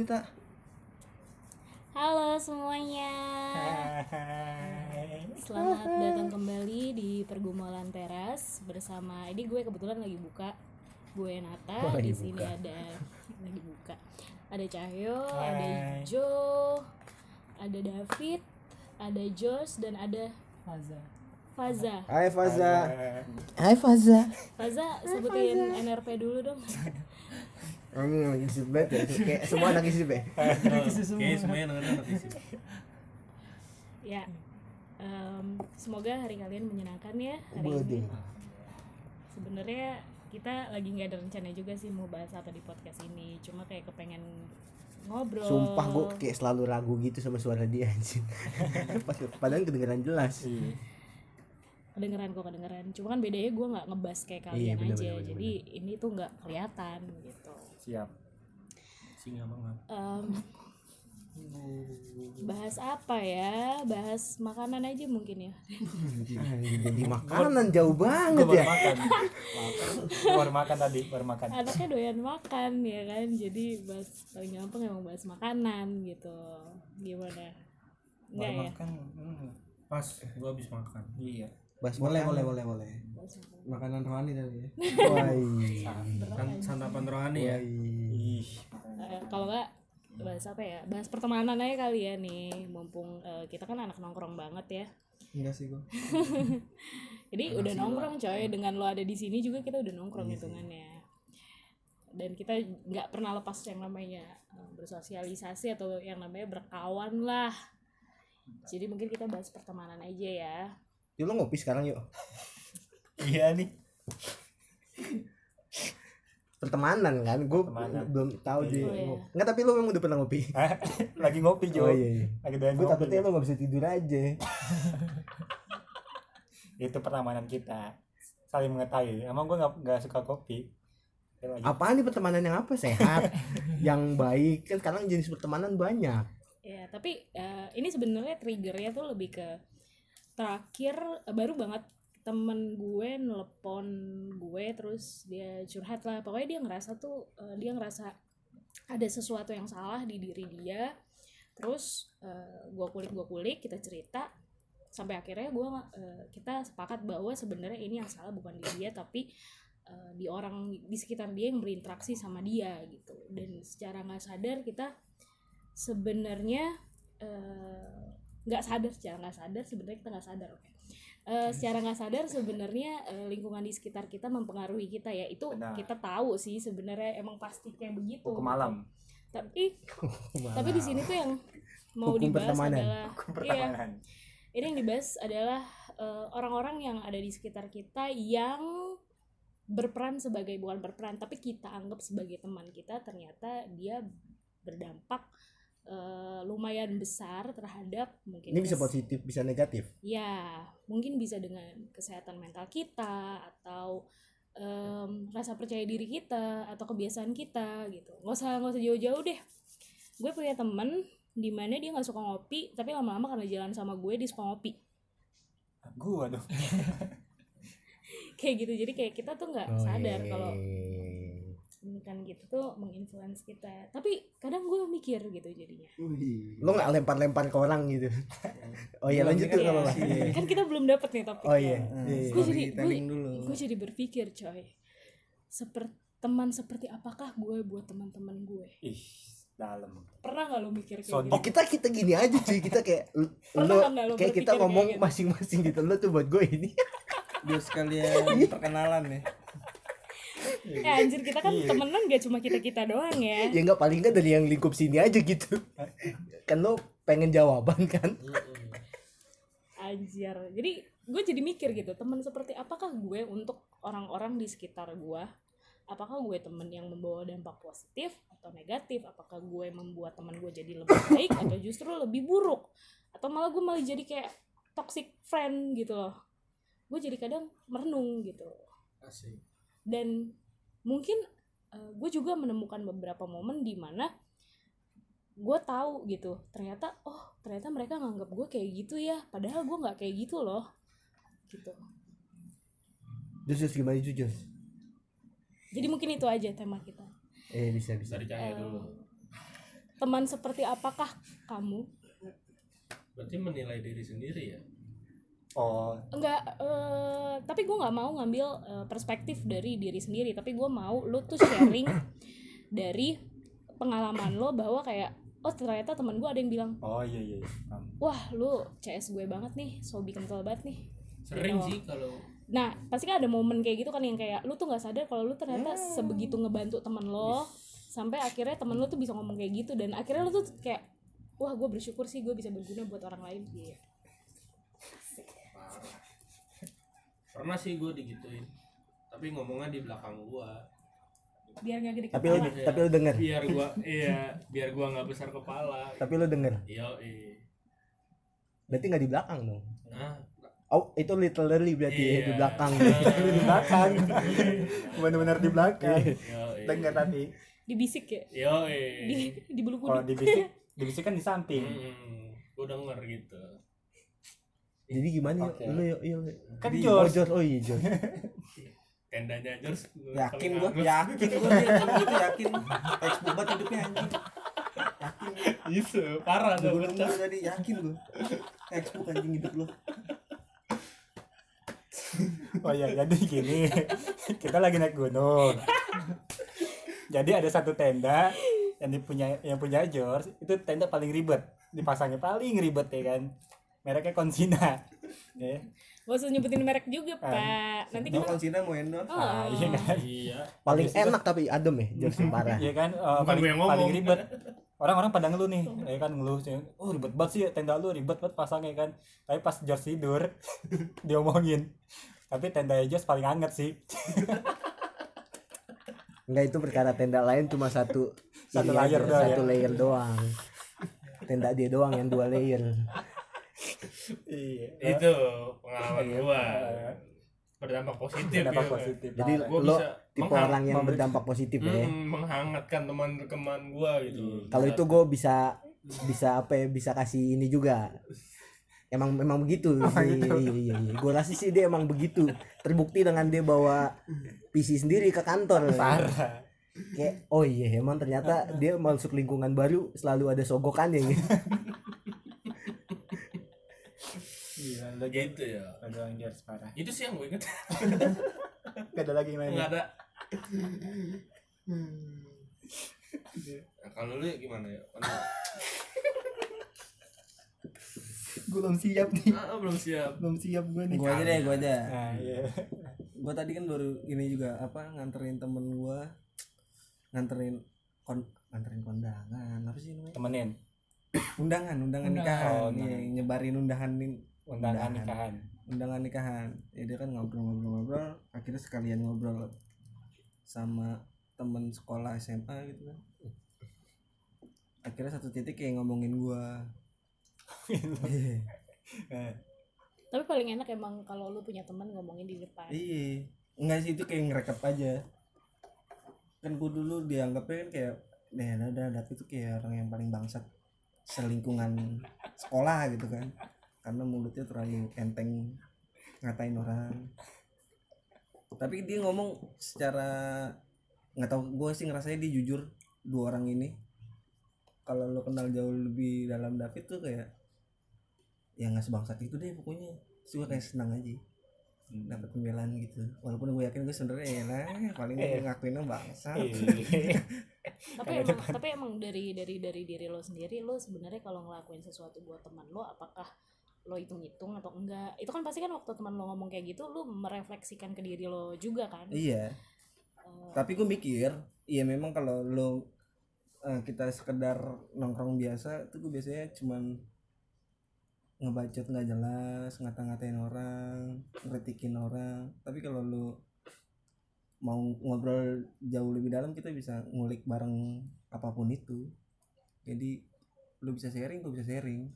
Dita Halo semuanya. Selamat datang kembali di Pergumulan Teras bersama ini gue kebetulan lagi buka. Gue Nata, Oh, di sini buka. ada lagi buka. Ada Cahyo, Hai. ada Jo, ada David, ada Jos dan ada Faza. Faza. Hai Faza Hai Faza Faza sebutin NRP dulu dong. Kamu lagi isip banget ya Kayak semua anak isip ya Kayaknya semuanya dengerin anak isi. Ya. em, semoga hari kalian menyenangkan ya hari ini. Sebenarnya kita lagi nggak ada rencana juga sih mau bahas apa di podcast ini. Cuma kayak kepengen ngobrol. Sumpah gue kayak selalu ragu gitu sama suara dia anjing Pas- Padahal kedengeran jelas iya. kedengeran kok kedengeran. Cuma kan bedanya gue nggak ngebas kayak Iya, kalian bener, aja. bener, bener, Jadi ini tuh nggak kelihatan gitu. Siap. Singa banget. Em, bahas apa ya? Bahas makanan aja mungkin ya. Jadi makanan jauh banget ya makan. Baru makan tadi, baru makan. anaknya doyan makan ya kan jadi bahas paling gampang emang bahas makanan gitu gimana enggak ya makan. hmm, Pas gua habis makan. Iya. Bas boleh boleh boleh boleh. Bahas makanan. rohani tadi ya. Wai. Kan santapan rohani ya. Ih. Eh, kalau enggak bahas apa ya? Bahas pertemanan aja kali ya nih. Mumpung eh, kita kan anak nongkrong banget ya. Enggak sih gua. Jadi udah nongkrong coy. Dengan lo ada di sini juga kita udah nongkrong hitungannya. Dan kita nggak pernah lepas yang namanya eh, bersosialisasi atau yang namanya berkawan lah. Jadi mungkin kita bahas pertemanan aja ya Yuk lo ngopi sekarang yuk Iya nih. Pertemanan kan Gue belum tahu dia Oh, iya. Nggak tapi lo memang udah pernah ngopi Lagi ngopi Jo. Oh iya, iya. Lagi Gue ngopi. takutnya lo gak bisa tidur aja Itu pertemanan kita. Saling mengetahui. Emang gue nggak nggak suka kopi. Apaan nih pertemanan yang apa? Sehat Yang baik Kan sekarang jenis pertemanan banyak Ya, tapi eh, ini sebenarnya triggernya tuh lebih ke terakhir eh, baru banget temen gue nelpon gue terus dia curhat lah. Pokoknya dia ngerasa tuh eh, dia ngerasa ada sesuatu yang salah di diri dia. Terus eh, gue kulik gue kulik kita cerita. Sampai akhirnya gue eh, kita sepakat bahwa sebenarnya ini yang salah bukan di dia tapi eh, di orang di sekitar dia yang berinteraksi sama dia gitu. Dan secara nggak sadar kita sebenarnya eh, nggak sadar secara nggak sadar sebenarnya kita nggak sadar oke Eh, secara nggak sadar sebenarnya eh, lingkungan di sekitar kita mempengaruhi kita ya itu Benar. kita tahu sih sebenarnya emang pasti kayak begitu Hukum malam. tapi tapi di sini tuh yang mau Hukum dibahas pertemanan. adalah iya Pertemanan. ini yang dibahas adalah eh, orang-orang yang ada di sekitar kita yang berperan sebagai bukan berperan tapi kita anggap sebagai teman kita ternyata dia berdampak eh, lumayan besar terhadap mungkin Ini bisa positif, bisa negatif ya mungkin bisa dengan kesehatan mental kita atau em, rasa percaya diri kita atau kebiasaan kita gitu nggak usah nggak usah jauh-jauh deh gue punya temen di mana dia nggak suka ngopi tapi lama-lama karena jalan sama gue dia suka ngopi Gue dong. kayak gitu jadi kayak kita tuh nggak Oh, sadar iya. kalau ini kan gitu tuh menginfluence kita. Tapi kadang gue mikir gitu jadinya. Wih. Lo gak lempar-lempar ke orang gitu? Oh iya lanjut tuh Iya. kalau apa kan kita belum dapet nih topiknya. Oh iya, iya, iya. gue jadi gue, jadi berpikir coy. Seperti teman seperti apakah gue buat teman-teman gue? Ih, dalam. pernah nggak lo mikir kayak So, gitu? Oh kita kita gini aja cuy. Kita kayak lo nggak lo kayak kita ngomong gitu? masing-masing gitu. Lo tuh buat gue ini. Biar sekalian perkenalan nih ya anjir kita kan temenan gak cuma kita kita doang ya. Ya nggak paling nggak dari yang lingkup sini aja gitu. Kan lo pengen jawaban kan? Anjir. Jadi gue jadi mikir gitu teman seperti apakah gue untuk orang-orang di sekitar gue? Apakah gue temen yang membawa dampak positif atau negatif? Apakah gue membuat teman gue jadi lebih baik atau justru lebih buruk? Atau malah gue malah jadi kayak toxic friend gitu loh. Gue jadi kadang merenung gitu. Asik. Dan mungkin eh, gue juga menemukan beberapa momen di mana gue tahu gitu ternyata oh ternyata mereka nganggap gue kayak gitu ya padahal gue nggak kayak gitu loh gitu Jus, Jus gimana Jus, Jus? jadi mungkin itu aja tema kita Eh bisa bisa. Dari cahaya Eh, dulu. teman seperti apakah kamu berarti menilai diri sendiri ya oh. Enggak eh, tapi gue nggak mau ngambil eh, perspektif dari diri sendiri. Tapi gue mau lu tuh sharing dari pengalaman lo bahwa kayak oh ternyata teman gue ada yang bilang oh iya iya, iya. Wah lu CS gue banget nih sobi kental banget nih. Sering Gitu. sih kalau nah pasti kan ada momen kayak gitu kan yang kayak lu tuh nggak sadar kalau lu ternyata sebegitu ngebantu temen lo sampai akhirnya temen lu tuh bisa ngomong kayak gitu dan akhirnya lu tuh kayak wah gue bersyukur sih gue bisa berguna buat orang lain. Gitu pernah sih gue digituin tapi ngomongnya di belakang gua. Biar gak gede Tapi lu kepala. tapi lu denger. biar gua iya biar gua nggak besar kepala. Tapi lu denger. iya eh Berarti nggak di belakang dong. nah Oh, itu literally berarti ya, di Iya. belakang. Di belakang. Benar-benar di belakang. Dengar tapi dibisik ya? Yo eh di di bulu kalau kuduk dibisik dibisik kan di samping. Hmm, gua denger gitu Jadi gimana Oke. yuk? Lu yuk, yuk. kan Oh, George George. Oh iya, George. tendanya George Yakin gua, yakin gua gitu yakin. Textbook banget hidupnya anjing. Yakin. Itu parah tuh Gua pecah. denger tadi yakin gua. Textbook anjing hidup lu. oh ya jadi gini kita lagi naik gunung jadi ada satu tenda yang punya yang punya George itu tenda paling ribet dipasangnya paling ribet ya kan mereknya Konsina ya gak usah nyebutin merek juga Ah. pak nanti Mau kita Konsina mau endorse. ah, oh. iya kan iya Paling enak tapi adem ya, yang parah. Iya kan Bukan paling, gue yang ngomong. paling ribet orang-orang pada ngeluh nih ya kan ngeluh sih oh ribet banget sih tenda lu ribet banget pasangnya kan tapi pas George tidur diomongin tapi tenda George paling anget sih Enggak itu perkara tenda lain cuma satu Satu layer aja, doang satu ya? layer doang. Tenda dia doang yang dua layer. Iya itu pengalaman Iya, gua berdampak positif dampak ya. positif Jadi. Gua lo bisa tipe orang yang memberi- berdampak positif ya. Hmm, menghangatkan teman-teman gua gitu Kalau itu gue bisa bisa apa ya bisa kasih ini juga. Emang emang begitu. Iya, iya, iya, iya. Gue rasa sih dia emang begitu. Terbukti dengan dia bawa PC sendiri ke kantor. parah Kayak oh iya emang ternyata dia masuk lingkungan baru selalu ada sogokannya gitu. iya ada gitu ya. Ada yang George parah itu sih yang gue inget Gak ada lagi yang lain. Nggak ada. Nah, kalau lu ya gimana ya? Kan- belum siap nih. ah, belum siap. Belum siap gue nih. Gua aja deh, gua aja. nah iya. Gua tadi kan baru ini juga apa nganterin temen gua. Nganterin kon nganterin kondangan. Apa sih namanya? Temenin. Undangan undangan Undangan. nikahan Oh, Iya, undangan. nyebarin undangan undangan Undangan. nikahan. Undangan nikahan. Ya dia kan ngobrol-ngobrol-ngobrol akhirnya sekalian ngobrol sama temen sekolah SMA gitu kan. Akhirnya satu titik kayak ngomongin gua. Iya. Tapi paling enak emang kalau lu punya teman ngomongin di depan. Iya. Enggak sih itu kayak ngerekap aja. Kan gua dulu dianggapnya kan kayak deh ada ada. Itu kayak orang yang paling bangsat selingkungan sekolah gitu kan karena mulutnya terlalu enteng ngatain orang. Tapi dia ngomong secara nggak tahu gue sih ngerasanya dia jujur dua orang ini. Kalau lo kenal jauh lebih dalam David tuh kayak ya nggak sebangsat itu deh pokoknya. Gue kayak senang aja dapat pembelaan gitu. Walaupun gue yakin gue sebenarnya ya lah paling Eh. gue ngakuinnya bangsa iya. tapi emang tapi emang dari dari dari diri lo sendiri lo sebenarnya kalau ngelakuin sesuatu buat teman lo apakah lo hitung-hitung atau enggak. Itu kan pasti kan waktu teman lo ngomong kayak gitu lo merefleksikan ke diri lo juga kan? Iya. Eh, tapi gue mikir iya memang kalau lo eh, kita sekedar nongkrong biasa itu gue biasanya cuman ngebacot nggak jelas ngata-ngatain orang ngeretikin orang. Tapi kalau lo mau ngobrol jauh lebih dalam kita bisa ngulik bareng apa pun itu. Jadi lo bisa sharing gue bisa sharing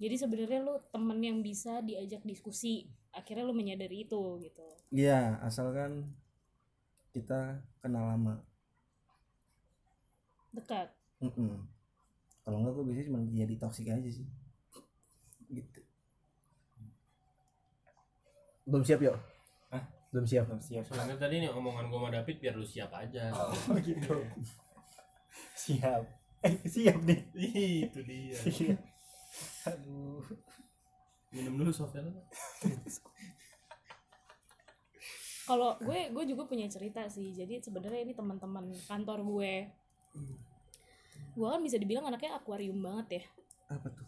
jadi sebenarnya lo temen yang bisa diajak diskusi akhirnya lo menyadari itu gitu. Iya asalkan kita kenal lama. Dekat? Mm-mm. kalau enggak gue biasanya cuma jadi toksik aja sih. Gitu. Belum siap yuk. Hah? Belum siap. belum siap. Soalnya tadi nih omongan gue sama David biar lu siap aja. Oh gitu. Siap. Eh siap nih. Itu dia. Iya. Aduh. Minum dulu Sofel kalau gue gue juga punya cerita sih. Jadi sebenarnya ini teman-teman kantor gue. Gue kan bisa dibilang anaknya akuarium banget ya. Apa tuh?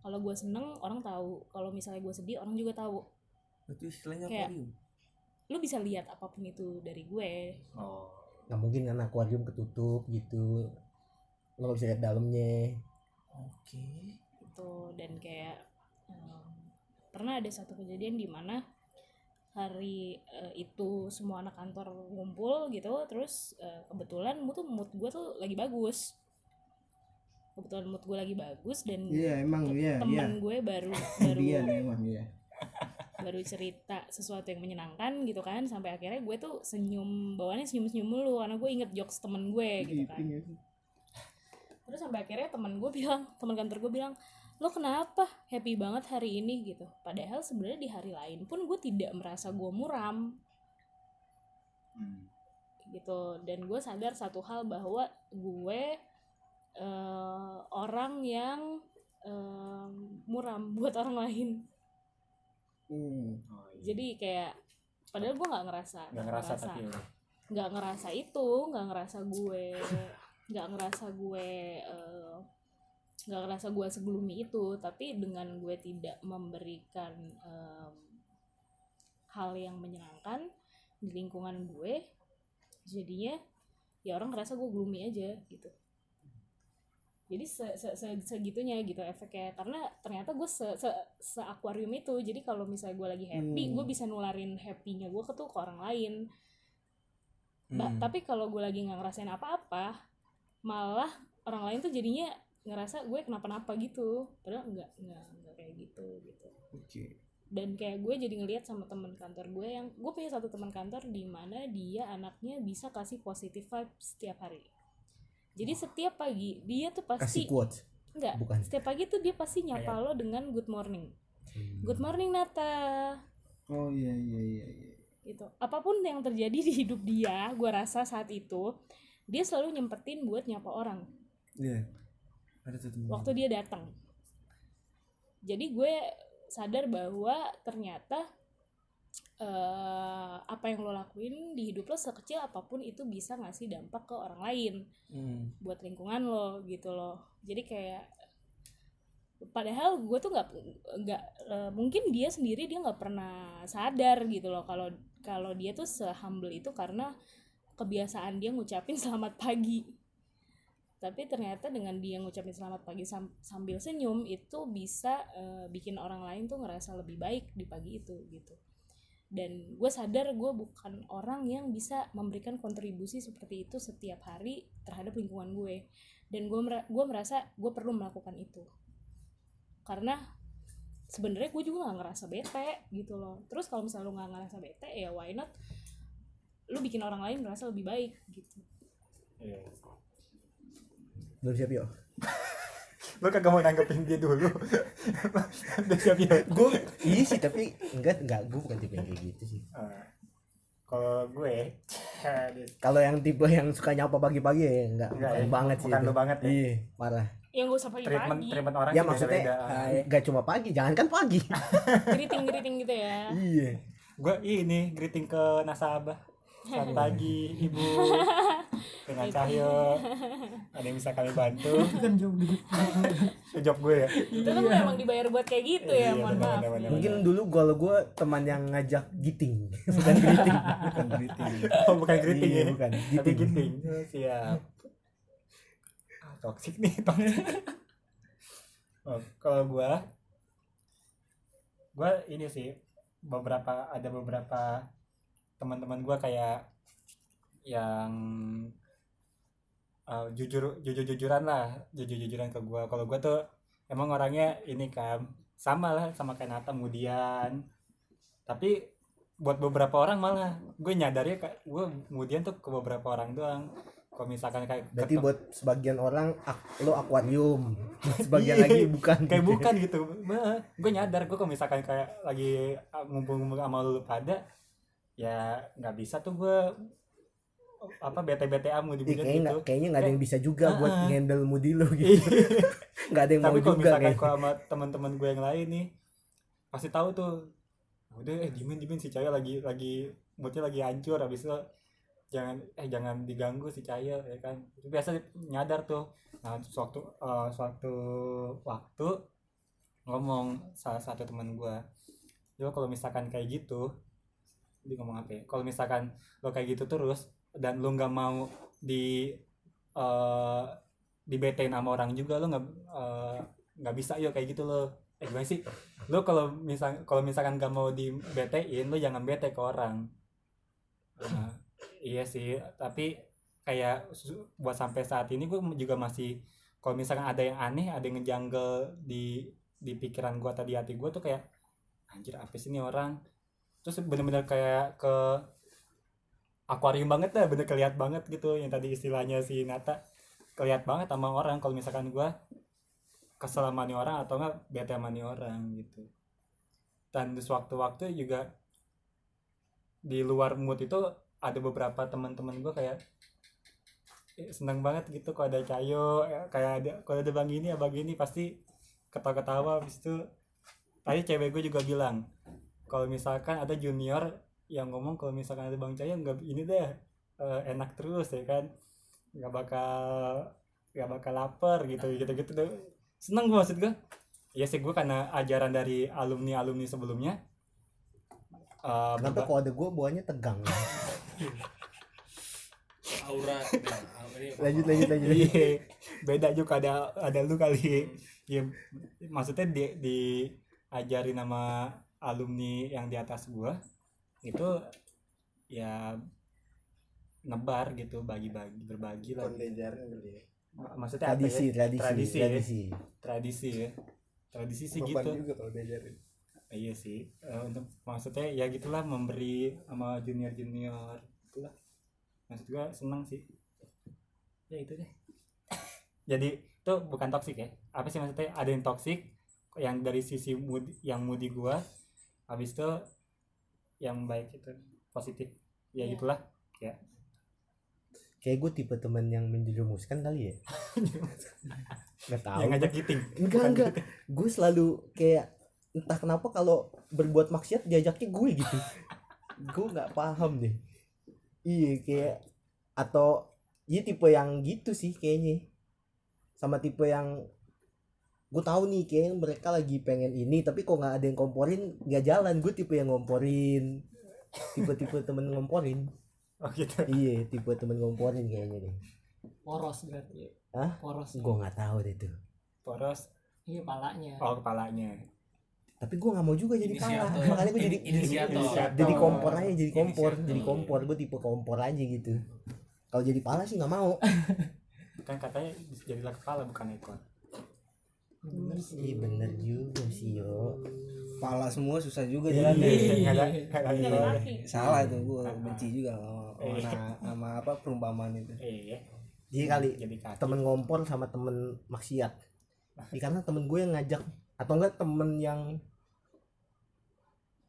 Kalau gue seneng orang tahu. Kalau misalnya gue sedih orang juga tahu. Itu istilahnya Kayak- akuarium? lu bisa lihat apa pun itu dari gue. Oh. Nggak mungkin kan akuarium ketutup gitu. Lo nggak bisa lihat dalamnya. Oke gitu. Dan kayak em, pernah ada satu kejadian di mana hari eh, itu semua anak kantor ngumpul gitu terus eh, kebetulan mood tuh mood gue tuh lagi bagus. Kebetulan mood gue lagi bagus dan iya emang te- iya iya. temen gue baru baru nih emang iya. baru cerita sesuatu yang menyenangkan gitu kan sampai akhirnya gue tuh senyum bawaannya senyum senyum mulu karena gue inget jokes temen gue gitu kan. Iping ya. terus sampai akhirnya teman gue bilang teman kantor gue bilang lo kenapa happy banget hari ini? Gitu. Padahal sebenarnya di hari lain pun gue tidak merasa gue muram. Hmm. gitu. Dan gue sadar satu hal bahwa gue eh, orang yang eh, muram buat orang lain. Hmm. Oh, iya. jadi kayak padahal gue nggak ngerasa nggak ngerasa tapi nggak ngerasa itu nggak ngerasa gue nggak ngerasa gue eh, nggak ngerasa gue sebelumi itu tapi dengan gue tidak memberikan em, hal yang menyenangkan di lingkungan gue jadinya ya orang ngerasa gue gloomy aja gitu jadi se, se, se- segitunya gitu efeknya karena ternyata gue se, se, se akuarium itu jadi kalau misalnya gue lagi happy Hmm. gue bisa nularin happynya gue ke tuh ke orang lain Ba- Hmm. tapi kalau gue lagi nggak ngerasain apa-apa malah orang lain tuh jadinya ngerasa gue kenapa-napa gitu. Padahal enggak enggak enggak kayak gitu gitu. Oke. Dan kayak gue jadi ngeliat sama teman kantor gue yang gue punya satu teman kantor di mana dia anaknya bisa kasih positive vibe setiap hari. Jadi setiap pagi dia tuh kasih pasti quotes? Enggak bukan. setiap pagi tuh dia pasti nyapa lo dengan good morning. Good morning Nata. Oh iya iya iya iya. Gitu. Apa pun yang terjadi di hidup dia gue rasa saat itu dia selalu nyempetin buat nyapa orang. Iya. temen waktu dia datang. Jadi gue sadar bahwa ternyata eh, apa yang lo lakuin di hidup lo sekecil apa pun itu bisa ngasih dampak ke orang lain. Hmm. buat lingkungan lo gitu loh jadi kayak padahal gue tuh nggak nggak eh, mungkin dia sendiri dia nggak pernah sadar gitu loh kalau kalau dia tuh sehumble itu karena kebiasaan dia ngucapin selamat pagi tapi ternyata dengan dia ngucapin selamat pagi sam- sambil senyum itu bisa eh, bikin orang lain tuh ngerasa lebih baik di pagi itu gitu. Dan gue sadar gue bukan orang yang bisa memberikan kontribusi seperti itu setiap hari terhadap lingkungan gue. Dan gue gue merasa gue perlu melakukan itu. Karena sebenarnya gue juga nggak ngerasa bete gitu loh. Terus kalau misalnya lu nggak ngerasa bete ya why not? Lu bikin orang lain merasa lebih baik gitu. Iya. Belum siap yo Lu kagak mau nanggepin dia dulu. Udah siap ya. gue iya sih tapi enggak enggak gue bukan tipe yang kayak gitu sih Ah. Kalau gue kalau yang tipe yang suka nyapa pagi-pagi ya enggak, Enggak bukan ya? banget sih Bukan itu. lu banget ya? iya parah yang gak usah treatment pagi-pagi treatment orang ya maksudnya eh, enggak cuma pagi jangan kan pagi geriting-geriting gitu ya iya Gue ini greeting ke nasabah. Selamat pagi Ibu. Dengan Cahyo. Ada yang bisa kami bantu? kan job gue ya. itu kan memang dibayar buat kayak gitu ya Iya, mohon maaf mungkin dulu kalau gue teman yang ngajak giting bukan greeting bukan greeting Oh, bukan greeting Iya, ya. bukan Tapi giting greeting. Oh, siap. Ah, toxic nih, toxic. Oh, kalau gua gua ini sih beberapa ada beberapa teman-teman gua kayak yang uh, jujur jujur jujuran lah jujur jujuran ke gua. Kalau gua tuh emang orangnya ini kan sama lah sama kayak Nata kemudian tapi buat beberapa orang malah gue nyadarnya kayak gue kemudian tuh ke beberapa orang doang. Kalau misalkan kayak berarti buat sebagian orang ak- lo akuarium. Sebagian Iya, lagi bukan. kayak bukan gitu. Gue nyadar gue kalau misalkan kayak lagi uh, ngumpul-ngumpul sama lu pada ya nggak bisa tuh gue apa bete bete amu Ih, dibilang kayaknya gitu. nggak- kayaknya nggak ada yang bisa juga buat Ah, ah. ngendel moody lo gitu. Nggak ada yang mau tapi kalau juga misalkan kayak gua sama teman-teman gue yang lain nih pasti tahu tuh udah eh dimin dimin si Cahaya lagi lagi moodnya lagi hancur habis itu jangan eh jangan diganggu si Cahaya ya kan. Itu biasa nyadar tuh. Nah suatu eh, suatu waktu ngomong salah satu teman gue yo kalau misalkan kayak gitu dia ngomong apa ya kalau misalkan lo kayak gitu terus dan lo nggak mau di eh dibetain sama orang juga lo nggak eh, nggak bisa yo kayak gitu lo eh gimana sih? Lo kalau misal kalau misalkan gak mau dibetein lo jangan bete ke orang. Nah, iya sih tapi kayak buat sampai saat ini gue juga masih kalau misalkan ada yang aneh ada yang ngejanggal di di pikiran gue tadi hati gue tuh kayak anjir apa sih ini orang? Terus bener-bener kayak ke akuarium banget dah bener keliat banget gitu yang tadi istilahnya si Nata. Keliat banget sama orang kalau misalkan gue kesel sama nih orang atau enggak bete sama nih orang gitu. Dan di sewaktu-waktu juga di luar mood itu ada beberapa teman-teman gue kayak eh, seneng banget gitu kalau ada Cayo eh, kayak ada kalau ada bang ini abang ini pasti ketawa-ketawa habis itu tadi cewek gue juga bilang kalau misalkan ada junior yang ngomong kalau misalkan ada bang Cayo nggak ini deh eh, enak terus ya kan? Nggak bakal nggak bakal lapar gitu gitu gitu tuh seneng gue maksud gue ya sih gue karena ajaran dari alumni alumni sebelumnya eh, kenapa ada gue bawahnya tegang? Aura nah, lanjut lanjut lanjut, lanjut. Iya, beda juga ada ada lu kali. Ya, maksudnya di, diajarin sama alumni yang di atas gua itu ya nebar gitu bagi-bagi berbagi lah Ma- maksudnya apa tradisi ya? tradisi tradisi ya. tradisi. Tradisi ya. Tradisi sih Beban gitu. juga kalau diajarin iya sih. Eh, untuk maksudnya ya gitulah memberi sama junior junior itulah. Maksud gua seneng sih. Ya itu deh. Jadi itu bukan toksik ya. Apa sih maksudnya? Ada yang toksik yang dari sisi mood yang moody gua habis itu yang baik itu positif. Ya Iya. gitulah. Kayak gue tipe teman yang menjerumuskan kali ya. Nggak tahu. Yang ngajak giting enggak enggak. Gue selalu kayak entah kenapa kalau berbuat maksiat diajaknya gue gitu. Gue nggak paham deh. Iya kayak atau iya tipe yang gitu sih kayaknya. Sama tipe yang gue tahu nih kayak mereka lagi pengen ini tapi kok nggak ada yang komporin nggak jalan. Gue tipe yang ngomporin. Tipe-tipe temen ngomporin. Oh gitu. Iya tipe temen ngomporin kayaknya deh. Poros berarti. Hah? poros gue nggak tahu deh tuh. Poros? Iya palanya. Oh kepalanya. Tapi gue nggak mau juga jadi pala makanya gue jadi In- inisiator. Inisiator. jadi kompor aja jadi kompor Inisiator. jadi kompor. Gue tipe kompor aja gitu. Kalau jadi pala sih nggak mau. Kan katanya jadilah kepala bukan ekor bener sih iya bener juga sih yo. Pala semua susah juga Iya, jalan Nggak ada ekor. kaki. salah itu gue benci juga sama, Iya. sama, apa perumpamaan itu. Iya. Jadi kali temen ngompor sama temen maksiat. Ya, karena temen gue yang ngajak atau enggak temen yang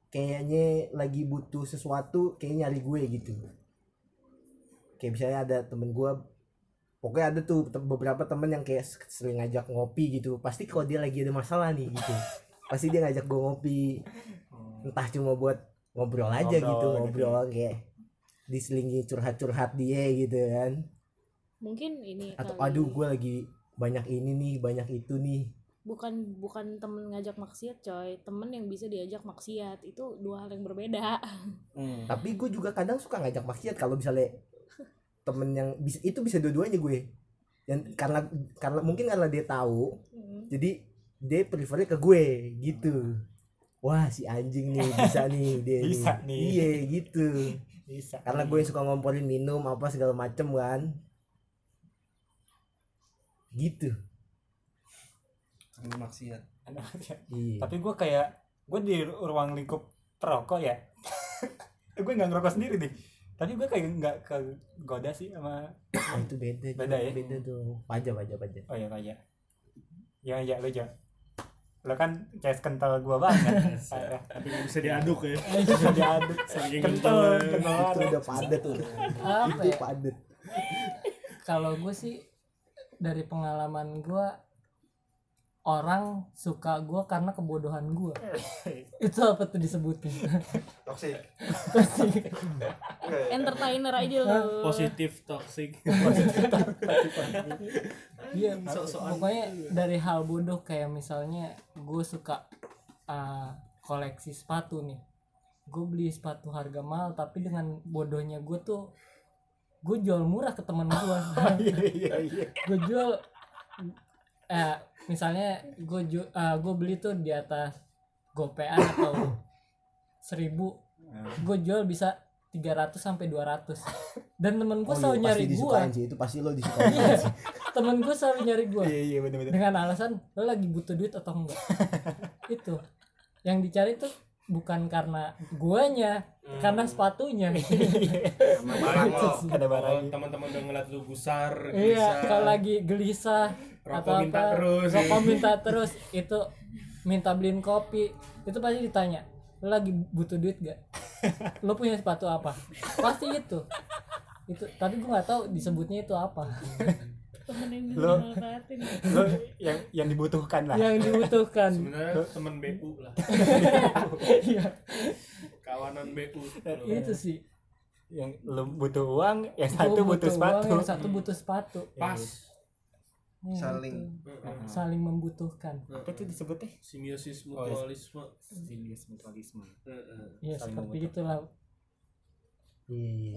kayaknya lagi butuh sesuatu kayak nyari gue gitu. Kayak misalnya ada temen gue pokoknya ada tuh te- beberapa temen yang kayak sering ngajak ngopi gitu. Pasti kalau dia lagi ada masalah nih gitu. Pasti dia ngajak gue ngopi. Hmm. entah cuma buat ngobrol aja Ngobrol gitu gitu. ngobrol kayak diselingi curhat-curhat dia gitu kan. Mungkin ini atau kali. aduh gue lagi banyak ini nih banyak itu nih. Bukan bukan temen ngajak maksiat coy. Temen yang bisa diajak maksiat. Itu dua hal yang berbeda. Hmm. tapi gue juga kadang suka ngajak maksiat. Kalau misalnya temen yang bisa itu bisa dua-duanya gue. Dan karena karena mungkin karena dia tahu Hmm. jadi dia prefernya ke gue gitu. Wah si anjing nih bisa nih dia Bisa nih. nih. iya gitu. Bisa karena gue yang suka ngomporin minum apa segala macem kan. Gitu. Ini maksiat. Iya. Tapi gue kayak gue di ruang lingkup perokok ya. Gue nggak ngerokok sendiri nih tapi gue kayak nggak ke goda sih sama Nah, itu beda Beda ya? beda tuh. Pajak pajak pajak. Oh ya kayak ya ya lo Jo. lo kan kayak kental gua banget. Tapi nggak bisa diaduk ya. Bisa diaduk. Saking kental kental. itu udah padet tuh. Itu ya? padet kalau gue sih dari pengalaman gue orang suka gue karena kebodohan gue itu apa tuh disebutnya toxic. Entertainer aja lo positif toxic. Iya, pokoknya dari hal bodoh kayak misalnya gue suka uh, koleksi sepatu nih. Gue beli sepatu harga mahal tapi dengan bodohnya gue tuh gue jual murah ke teman gue. iya iya iya. Gue jual eh misalnya gue ju uh, gue beli tuh di atas gopean atau seribu gue jual bisa 300 sampai 200 dan temen gue oh selalu iya nyari gue itu pasti lo disukain Iya. temen gue selalu nyari gue iya iya bener bener dengan alasan lo lagi butuh duit atau enggak? Itu. Yang dicari tuh bukan karena guanya karena sepatunya. Lo ada barang. Kalau teman-teman udah ngeliat lu gusar iya kalau lagi gelisah Rokok atau minta apa? terus, rokok ya. minta terus itu minta beliin kopi. Itu pasti ditanya lo lagi butuh duit gak lo punya sepatu apa? Pasti itu. Itu tapi gue nggak tahu disebutnya itu apa. Temen yang Lo- lo yang yang dibutuhkan lah. Yang dibutuhkan. Sebenarnya teman BU lah. Iya, kawanan BU itu sih. Yang lo butuh uang yang satu butuh uang, sepatu. yang satu butuh sepatu. Pas Ya, Saling. itu. saling membutuhkan. Apa itu disebutnya? Simbiosis Oh, iya. mutualisme. Simbios mutualisme. Heeh. ya Saling seperti membutuhkan. itulah. Iya.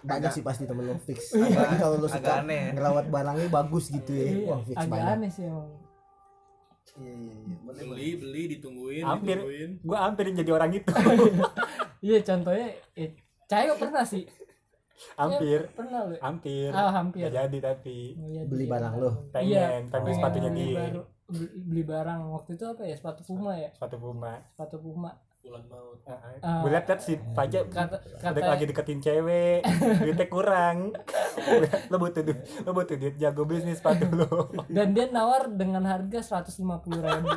banyak sih pasti temen lo fix. Agak- apalagi kalau lo suka aneh. ngerawat barangnya bagus gitu ya. Iya, wah fix agak banyak. aneh sih emang. Iya iya iya. Beli beli ditungguin Hampir. ditungguin. gua hampir jadi orang itu. Iya contohnya eh, Cayo pernah sih hampir. Iya, pernah lu. Hampir. Ah hampir. Nggak jadi tapi. Iya, Beli barang lo? pengen Iya, pengen sepatunya beli dia. baru beli, beli barang. Waktu itu apa ya? Sepatu Puma ya? Sepatu Puma. Sepatu Puma bulan maut. Ah. gue liat liat si pajak kata kata lagi deketin cewek duitnya kurang. Lo butuh duit lo butuh duit jago bisnis sepatu lo dan dia nawar dengan harga 150 ribu.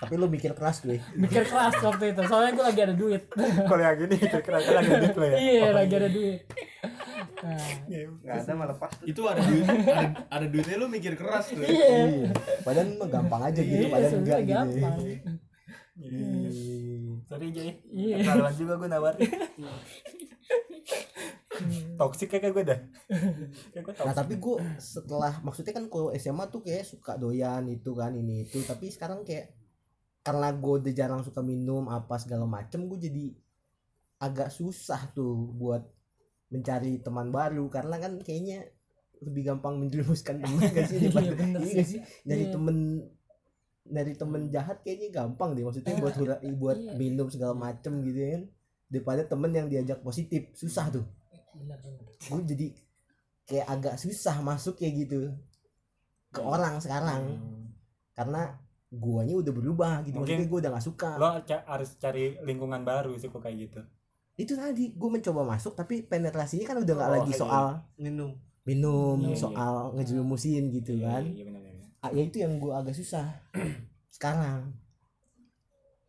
Tapi lo mikir keras gue mikir keras waktu itu soalnya gue lagi ada duit. Kalau yang gini kira-kira lagi duit lo ya? Iya Oh, lagi ada duit. Nah, nggak ada malah pas itu ada duit ada, ada duitnya lu mikir keras tuh iya. Iya. Padahal mah gampang aja gitu iya padahal enggak gitu. gampang. Iya. Sorry Jay Iya. kenalan juga gue nawarin. Toxic kayak gue dah. Kayak gue nah tapi gue setelah maksudnya kan kalau SMA tuh kayak suka doyan itu kan ini itu. Tapi sekarang kayak karena gue udah jarang suka minum apa segala macem gue jadi agak susah tuh buat mencari teman baru. Karena kan kayaknya lebih gampang menjerumuskan teman gak sih daripada Iya, bener iya sih. gak sih? Iya. temen nyari temen jahat kayaknya gampang deh maksudnya buat hura, buat Iya. minum segala macem gitu kan. Daripada temen yang diajak positif susah tuh. Benar benar gue jadi kayak agak susah masuk kayak gitu ke orang sekarang. Karena guanya udah berubah gitu Mungkin maksudnya gue udah gak suka. lo ca- harus cari lingkungan baru sih kok kayak gitu. Itu tadi gue mencoba masuk tapi penetrasinya kan udah nggak Oh, lagi iya. soal minum. minum Iya, iya. soal ngejerumusin gitu kan. iya benar benar Ah, ya itu yang gue agak susah. Sekarang.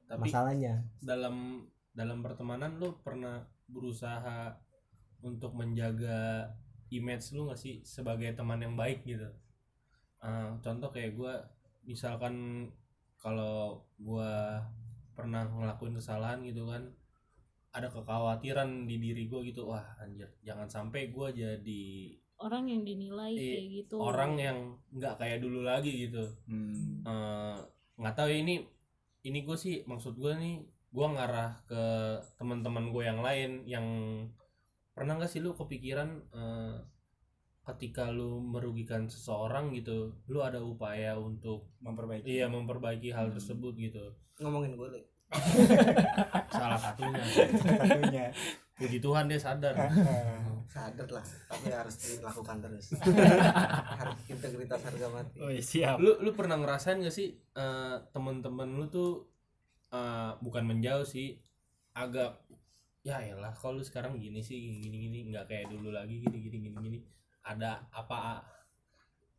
Tapi masalahnya. dalam dalam pertemanan lu pernah berusaha untuk menjaga image lu gak sih sebagai teman yang baik gitu? Eh, contoh kayak gue misalkan kalau gue pernah ngelakuin kesalahan gitu kan ada kekhawatiran di diri gue gitu wah anjir jangan sampai gue jadi orang yang dinilai Iya, kayak gitu. orang yang nggak kayak dulu lagi gitu. Eh, nggak tahu ya ini ini gue sih maksud gue nih gue ngarah ke teman-teman gue yang lain yang pernah nggak sih lu kepikiran eh, ketika lu merugikan seseorang gitu lu ada upaya untuk memperbaiki. iya memperbaiki hal tersebut gitu. Ngomongin gue deh salah satunya. Satunya. Puji Tuhan dia sadar sadar lah tapi harus dilakukan terus. Harus integritas harga mati. Oh siap. Lu lu pernah ngerasain gak sih eh, temen-temen lu tuh eh, bukan menjauh sih agak ya elah kalau lu sekarang gini sih gini gini nggak kayak dulu lagi gini gini gini gini. Ada apa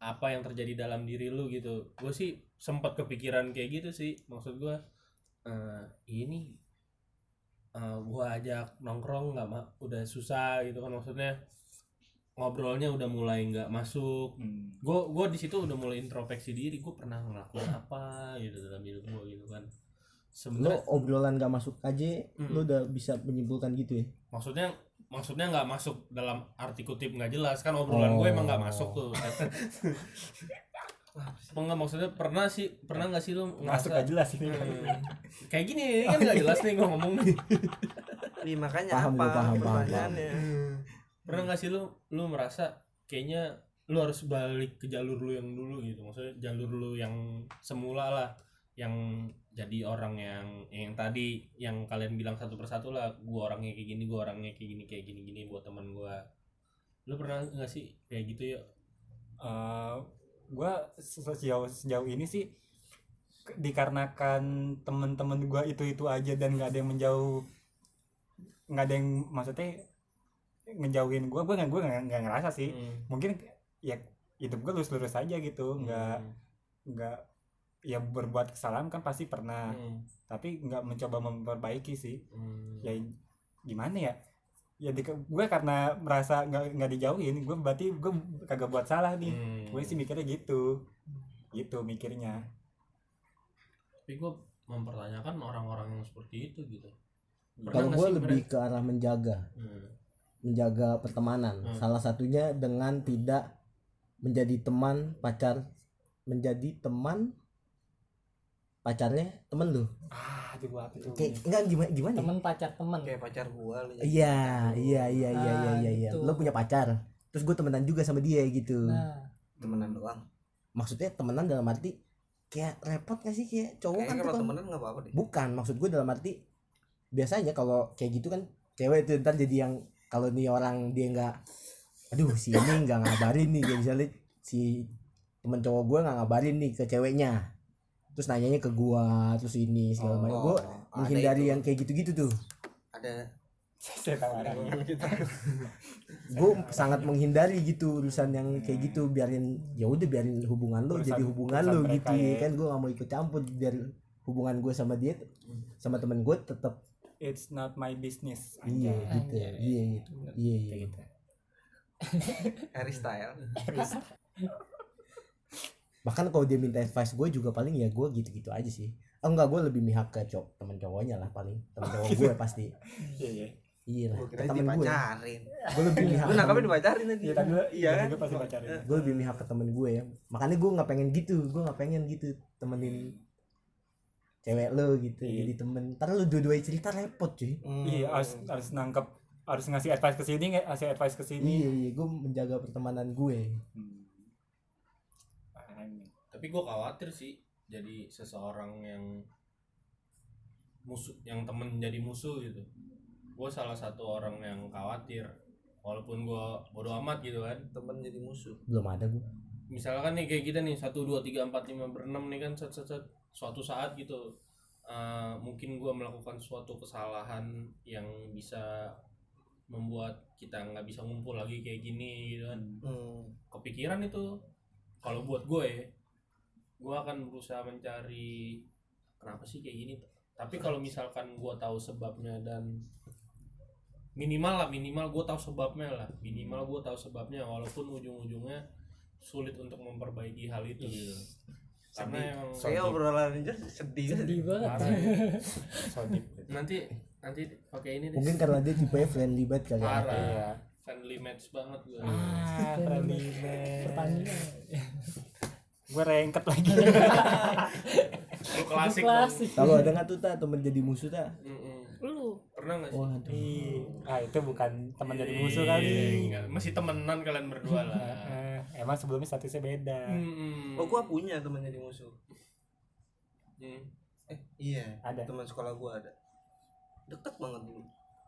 apa yang terjadi dalam diri lu gitu? Gue sih sempat kepikiran kayak gitu sih maksud gue eh, ini eh, gue ajak nongkrong nggak ma- udah susah gitu kan maksudnya. Ngobrolnya udah mulai nggak masuk. Hmm. gue gue di situ udah mulai introspeksi diri gue pernah ngelakuin apa gitu dalam hidup gue gitu kan. Lo sebenarnya obrolan gak masuk aja Mm. lo udah bisa menyimpulkan gitu ya? Maksudnya maksudnya nggak masuk dalam arti kutip nggak jelas. Kan obrolan gue emang nggak masuk tuh apa nggak maksudnya pernah sih pernah nggak sih lu masuk ngerasa- aja jelas ini Hmm, kayak gini kan nggak jelas nih gue ngomong nih. Ih, makanya Paham apa paham, paham, pernah nggak sih lu lu merasa kayaknya lu harus balik ke jalur lu yang dulu gitu? Maksudnya jalur lu yang semula lah yang jadi orang yang yang tadi yang kalian bilang satu persatu lah gua orangnya kayak gini gua orangnya kayak gini kayak gini gini buat teman gua. Lu pernah nggak sih kayak gitu ya? Eh, gua se- sejauh sejauh ini sih dikarenakan temen-temen gua itu itu aja dan nggak ada yang menjauh nggak ada yang maksudnya ngejauhin gua gua nggak gua nggak ngerasa sih. Mungkin ya hidup gua lurus lurus aja gitu nggak nggak ya berbuat kesalahan kan pasti pernah. Hmm. tapi nggak mencoba memperbaiki sih. Hmm. ya gimana ya ya di, gue karena merasa nggak nggak dijauhin gue berarti gue kagak buat salah nih Hmm. gue sih mikirnya gitu gitu mikirnya tapi gua mempertanyakan orang-orang yang seperti itu gitu kalau gue lebih ke arah menjaga Hmm. menjaga pertemanan Hmm. salah satunya dengan tidak menjadi teman pacar menjadi teman pacarnya temen lu? Ah itu gua apa tuh kayak enggak gimana gimana? Temen pacar temen. Kayak pacar gua lu iya iya iya iya iya Ah, iya iya. gitu. lo punya pacar terus gue temenan juga sama dia gitu. Nah. Temenan doang. Maksudnya temenan dalam arti kayak repot gak sih? Kayak cowok kan kayaknya tuh kalau kan temenan nggak apa-apa deh. Bukan maksud gue dalam arti biasanya kalau kayak gitu kan cewek itu ntar jadi yang kalau nih orang dia nggak aduh si ini nggak ngabarin nih kayak misalnya si temen cowok gue nggak ngabarin nih ke ceweknya terus nanyanya ke gua terus ini segala macam. Gue ada menghindari itu. yang kayak gitu-gitu tuh. Ada. Saya tahu orangnya gue sangat menghindari gitu urusan yang kayak gitu. Biarin ya udah biarin hubungan lo Urusan- jadi hubungan lo gitu ya ya. kan? Gue gak mau ikut campur. Biar hubungan gue sama dia sama temen gue tetap it's not my business. Iya gitu. Iya iya iya iya. Gitu. Harry Style bahkan kalau dia minta advice gue juga paling ya gue gitu-gitu aja sih. Oh enggak gue lebih mihak ke cowok temen cowoknya lah paling. Temen cowok gue pasti. Iya iya. Iya lah gua ke kira temen gue. dipacarin. Gue lebih mihak lu nangkapnya temen- dipacarin tadi. Iya gua- iya kan? pasti pacarin gue lebih mihak ke temen gue ya. Makanya gue nggak pengen gitu gue nggak pengen gitu temenin cewek lo gitu Iya. jadi temen. Ntar lu dua-duanya cerita repot cuy. Hmm. iya harus harus nangkep harus ngasih advice ke sini ngasih advice ke sini. Iya iya gue menjaga pertemanan gue. Hmm. Tapi gue khawatir sih jadi seseorang yang musuh yang temen jadi musuh gitu. Gue salah satu orang yang khawatir walaupun gue bodo amat gitu kan. Temen jadi musuh. Belum ada gue misalkan nih kayak kita nih satu dua tiga empat lima berenam nih kan set, set, set, suatu saat gitu eh, mungkin gue melakukan suatu kesalahan yang bisa membuat kita nggak bisa ngumpul lagi kayak gini gitu kan. Hmm. kepikiran itu kalau buat gue gue akan berusaha mencari kenapa sih kayak gini? Tapi kalau misalkan gue tahu sebabnya dan minimal lah minimal gue tahu sebabnya lah. Minimal gue tahu sebabnya walaupun ujung-ujungnya sulit untuk memperbaiki hal itu. Gitu karena emang saya obrolan aja sedih. Sedih banget. Ya. nanti nanti pakai ini deh. Mungkin karena dia tipenya friendly banget kali ya. Parah. Iya. Friendly match banget gue ah friendly man. pertandingan gue rengket lagi lu klasik klasik kalau ada nggak tuh tak temen jadi musuh Mm-mm. lu pernah nggak sih Ih, ah itu bukan teman jadi musuh kali Enggak, masih temenan kalian berdua lah. Eh, emang sebelumnya statusnya beda Hmm. oh gua punya temen jadi musuh Hmm. eh iya Ada. teman sekolah gua ada deket banget dulu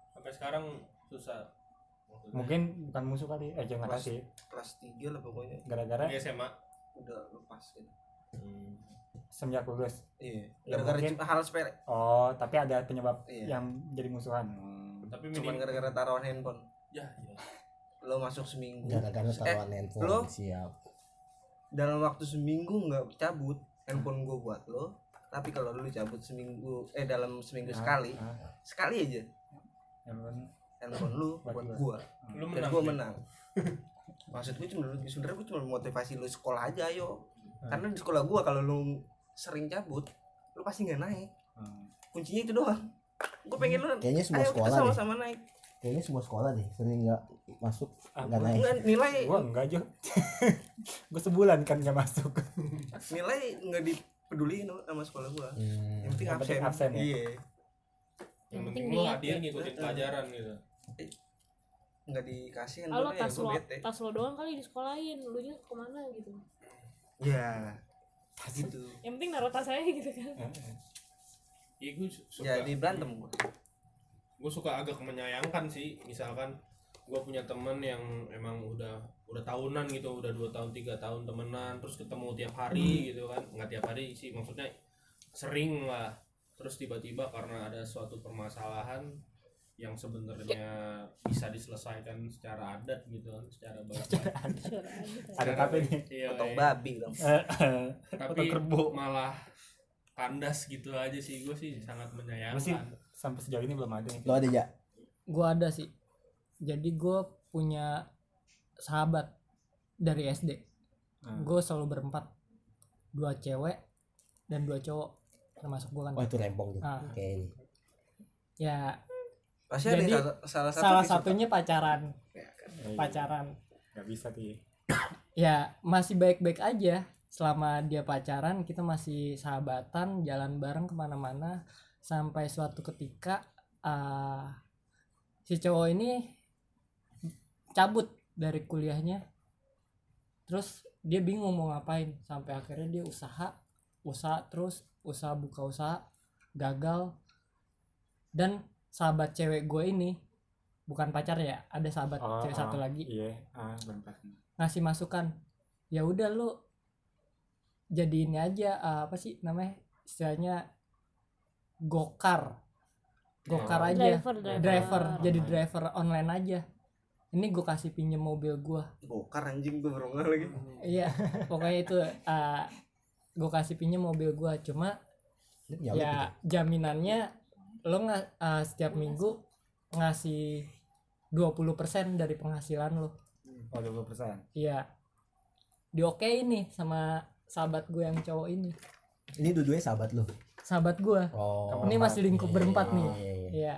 Sampai sekarang susah. Maksudnya. mungkin bukan musuh kali eh jangan tahu sih kelas 3 lah pokoknya gara-gara SMA. Udah lepas gitu Hmm. semenjak lulus iya Ya, gara-gara mungkin. cuma hal sepele oh tapi ada penyebab Iya. yang jadi musuhan Hmm. Tapi cuman minim. gara-gara taruhan handphone Ya, ya. lo masuk seminggu gara-gara Eh, taruhan handphone lo? siap dalam waktu seminggu nggak cabut handphone gue buat lo tapi kalau lu cabut seminggu eh dalam seminggu sekali Ah, sekali aja handphone. handphone lu Buat buat gua. lu menang gua menang maksud gue cuma sebenarnya gue cuma motivasi lu sekolah aja ayo Hmm. karena di sekolah gua kalau lu sering cabut lu pasti nggak naik. Hmm. kuncinya itu doang. Gue pengen lu kayaknya semua ayo sekolah sama-sama naik. Kayaknya semua sekolah deh sering nggak masuk Ah, nggak naik. Enggak, nilai gua enggak aja gua sebulan kan nggak masuk. Nilai nggak dipeduliin sama sekolah gua. Hmm. yang penting absen, absen ya? iya. Yang penting lu niat hadiah ya. ngikutin pelajaran gitu nggak dikasih ya tas gue lo bete. tas lo doang kali disekolahin lu nya ke mana gitu? Ya gitu yang penting naruh tas aja gitu kan. Iya gue suka. Jadi berantem gua. Gue suka agak menyayangkan sih misalkan gue punya temen yang emang udah udah tahunan gitu udah dua tahun tiga tahun temenan terus ketemu tiap hari gitu kan. Nggak tiap hari sih maksudnya sering lah. Terus tiba-tiba karena ada suatu permasalahan yang sebenarnya bisa diselesaikan secara adat gitu kan secara aja. ada apa nih? iya, potong iya. babi dong. Tapi kerbau. malah kandas gitu aja sih gue sih sangat Gua sih menyayangkan sampai sejauh ini belum ada nih. Lo ada ya gue ada sih. Jadi gue punya sahabat dari SD Hmm. gue selalu berempat. Dua cewek dan dua cowok termasuk gue kan. Wah itu rempong tuh. Ah. kayaknya ya pasti Jadi, ada salah satu salah yang suka. satunya pacaran. Ya, iya. pacaran. Nggak bisa sih. Ya masih baik-baik aja. Selama dia pacaran kita masih sahabatan jalan bareng ke mana-mana. Sampai suatu ketika ah, si cowok ini cabut dari kuliahnya. Terus dia bingung mau ngapain. Sampai akhirnya dia usaha usaha terus usaha buka usaha gagal. Dan sahabat cewek gue ini bukan pacar ya ada sahabat Oh, cewek satu oh, lagi. iya ah ngasih masukan ya udah lu jadi ini aja uh, apa sih namanya istilahnya gokar. Gokar Oh. aja. Driver driver, driver jadi online. driver online aja. Ini gue kasih pinjem mobil gua. Bokar anjing gue baru nggak lagi. Iya pokoknya itu uh, gue kasih pinjem mobil gua. Cuma nyamuk ya jaminannya lo nggak uh, setiap minggu ngasih 20% dari penghasilan lo oh dua puluh persen Iya. Diokein nih sama sahabat gue yang cowok ini. ini dua-duanya sahabat lo Sahabat gue. oh Ini masih lingkup berempat nih. Iya, iya, iya. Iya.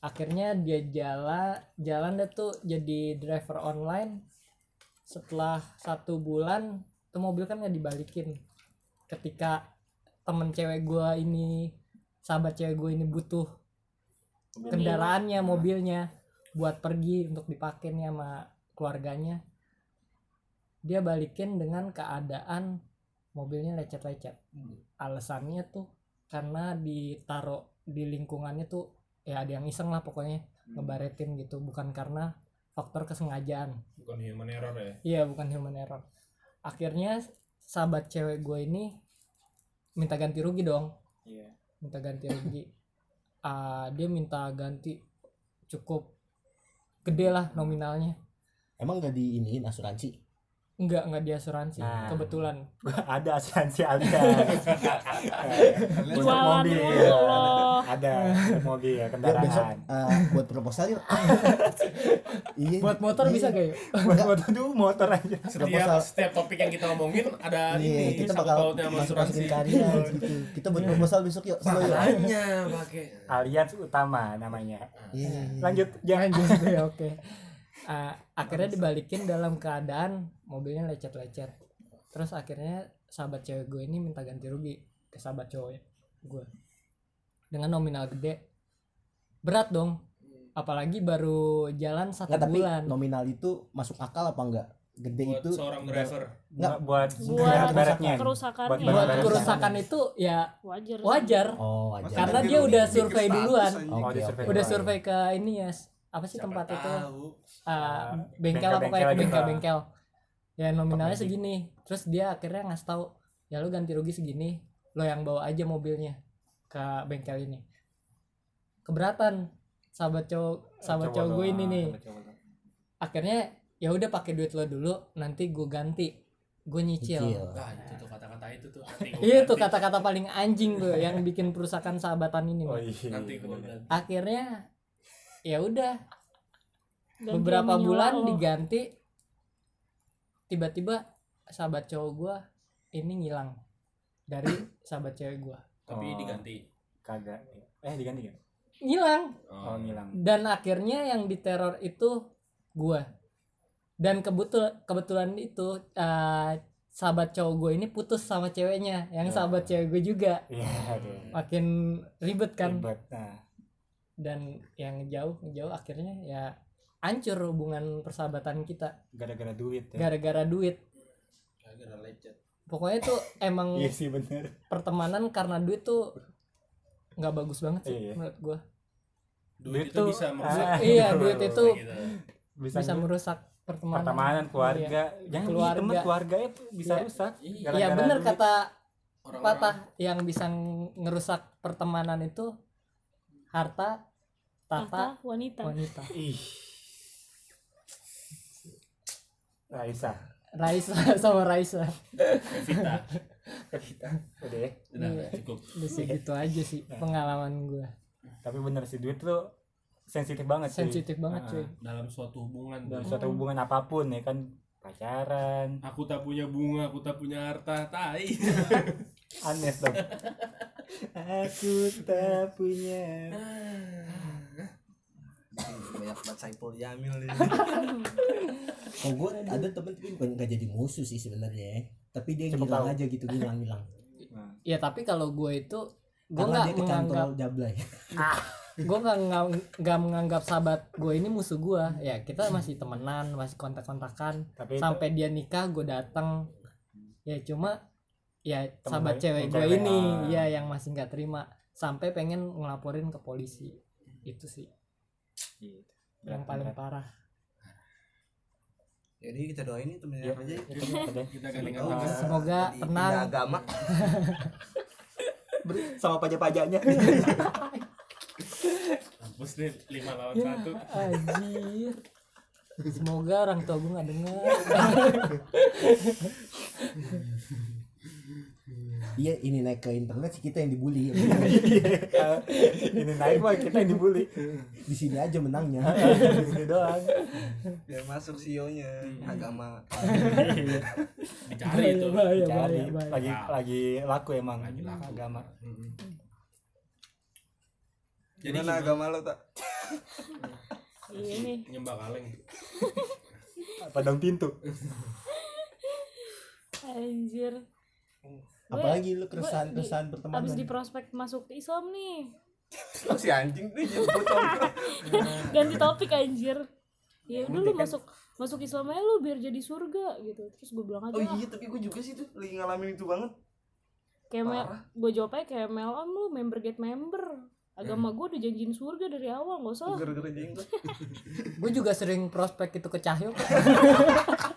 Akhirnya dia jalan, jalan deh tuh jadi driver online. Setelah satu bulan, tuh mobil kan nggak dibalikin. Ketika temen cewek gue ini, sahabat cewek gue ini butuh kendaraannya, mobilnya buat pergi untuk dipakai nih sama keluarganya. Dia balikin dengan keadaan mobilnya lecet-lecet. Alasannya tuh karena ditaruh di lingkungannya tuh ya ada yang iseng lah pokoknya ngebaretin gitu, bukan karena faktor kesengajaan. bukan human error ya Iya bukan human error. Akhirnya sahabat cewek gue ini minta ganti rugi dong iya minta ganti rugi Ah, dia minta ganti cukup gede lah nominalnya. Emang nggak diiniin asuransi? Enggak enggak di asuransi Nah. kebetulan. Ada asuransi alias Jualan mobil ada mobil ya Yuk besok kendaraan. eh, buat proposal yuk. Iya. Buat motor iya. bisa gak ya buat motor dulu motor aja. Setiap Proposal. setiap topik yang kita ngomongin ada Iya, ini kita bakal masuk masukin karya gitu. Kita buat proposal besok yuk. Yuk. makanya pakai. Alias utama namanya. Iya, lanjut jangan lanjut deh oke. Ah, akhirnya dibalikin dalam keadaan mobilnya lecet-lecet. Terus akhirnya sahabat cewek gue ini minta ganti rugi ke sahabat cowok gue dengan nominal gede berat dong apalagi baru jalan satu Nggak, tapi bulan nominal itu masuk akal apa enggak? Gede buat itu seorang driver Nggak. buat Buat baratnya kerusakannya Buat buat Berat. kerusakan itu ya wajar wajar Oh, aja. Karena dia udah survei duluan. Oh, oke. survei. udah survei ke ini ya apa sih Siapa tempat itu tahu. Ah, Ah, bengkel apa kayak gitu. bengkel-bengkel ya nominalnya segini terus dia akhirnya ngasih tahu ya lu ganti rugi segini lo yang bawa aja mobilnya ke bengkel ini keberatan sahabat cowok sahabat cowok gue ini nih akhirnya ya udah pakai duit lo dulu nanti gue ganti gue nyicil. Nah, itu tuh kata-kata itu tuh. Iya tuh kata-kata paling anjing tuh yang bikin perusakan sahabatan ini oh Nih. iya Nanti gua ganti. akhirnya ya udah beberapa bulan lo. diganti tiba-tiba sahabat cowok gua ini ngilang dari sahabat cewek gua Tapi Oh. diganti. kagak. Eh diganti kan ngilang. Oh ngilang. Dan akhirnya yang diteror itu gua. Dan kebetul kebetulan itu eh, sahabat cowok gue ini putus sama ceweknya yang Ya. sahabat cewek gue juga. Iya aduh. Makin ribet kan. Ribet nah. Dan yang jauh jauh akhirnya ya hancur hubungan persahabatan kita. Gara-gara duit ya. Gara-gara duit. Gara-gara lecet. Pokoknya tuh emang iya sih bener pertemanan karena duit tuh nggak bagus banget sih Iya. menurut gua Duit Duit itu tuh- bisa merusak. Ah, iya duit itu Gitu. bisa, bisa merusak pertemanan pertemanan keluarga jangan Keluarga. keluarga. teman keluarganya tuh bisa Iya. rusak Iya, iya gara-gara bener duit. kata Orang-orang patah yang bisa ngerusak pertemanan itu harta tata Tata wanita. wanita ih Raisa Raisa sama Raisa Evita. udah ya? Udah, Iya. cukup. udah segitu aja sih pengalaman gua. Tapi bener sih duit tuh sensitif banget sih sensitif banget Ah, cuy Dalam suatu hubungan dalam suatu hubungan apa pun ya kan pacaran. Aku tak punya bunga, aku tak punya harta, tai. Anes dong. Aku tak punya banyak banget Saipul Jamil ini Oh gue ada temen tapi bukan nggak jadi musuh sih sebenarnya. ya. Tapi dia ngilang tahu. aja gitu ngilang ngilang. nah, ya tapi kalau gue itu gue nggak menganggap jablay. gue nggak nggak- menganggap sahabat gue ini musuh gue ya kita masih temenan masih kontak-kontakan tapi itu- sampai dia nikah gue datang ya cuma ya Temen sahabat baik- cewek gue ini ah. ya yang masih nggak terima sampai pengen ngelaporin ke polisi itu sih Gitu. yang paling parah jadi kita doain nih temennya Iya. aja ada. Kita gandengan Tahu, tangan. Semoga tenang. agama sama pajak-pajaknya Hapus deh 5 lawan ya 1. anjir semoga orang tua gue nggak dengar Iya ini naik ke internet sih kita yang dibully. ini naik mah kita yang dibully Di sini aja menangnya. di sini doang biar masuk sionya agama Dicari itu. bahaya cari bahaya bahaya lagi lagi laku emang Lagi laku. agama Jadi gimana agama lo tak Iya nih. nyembah kaleng. padang pintu Anjir. Apalagi lu keresahan keresahan Abis pertemanan. di prospek masuk Islam nih. lo si anjing tuh. Ganti topik anjir. Ya udah lu kan- masuk masuk Islam aja lu biar jadi surga gitu. Terus gue bilang aja oh "Ah, iya tapi gue juga sih tuh lagi ngalamin itu banget kayak mel, gue jawab aja kayak melon lu member get member. Agama gue udah janjiin surga dari awal nggak usah. gue juga sering prospek itu ke Cahyo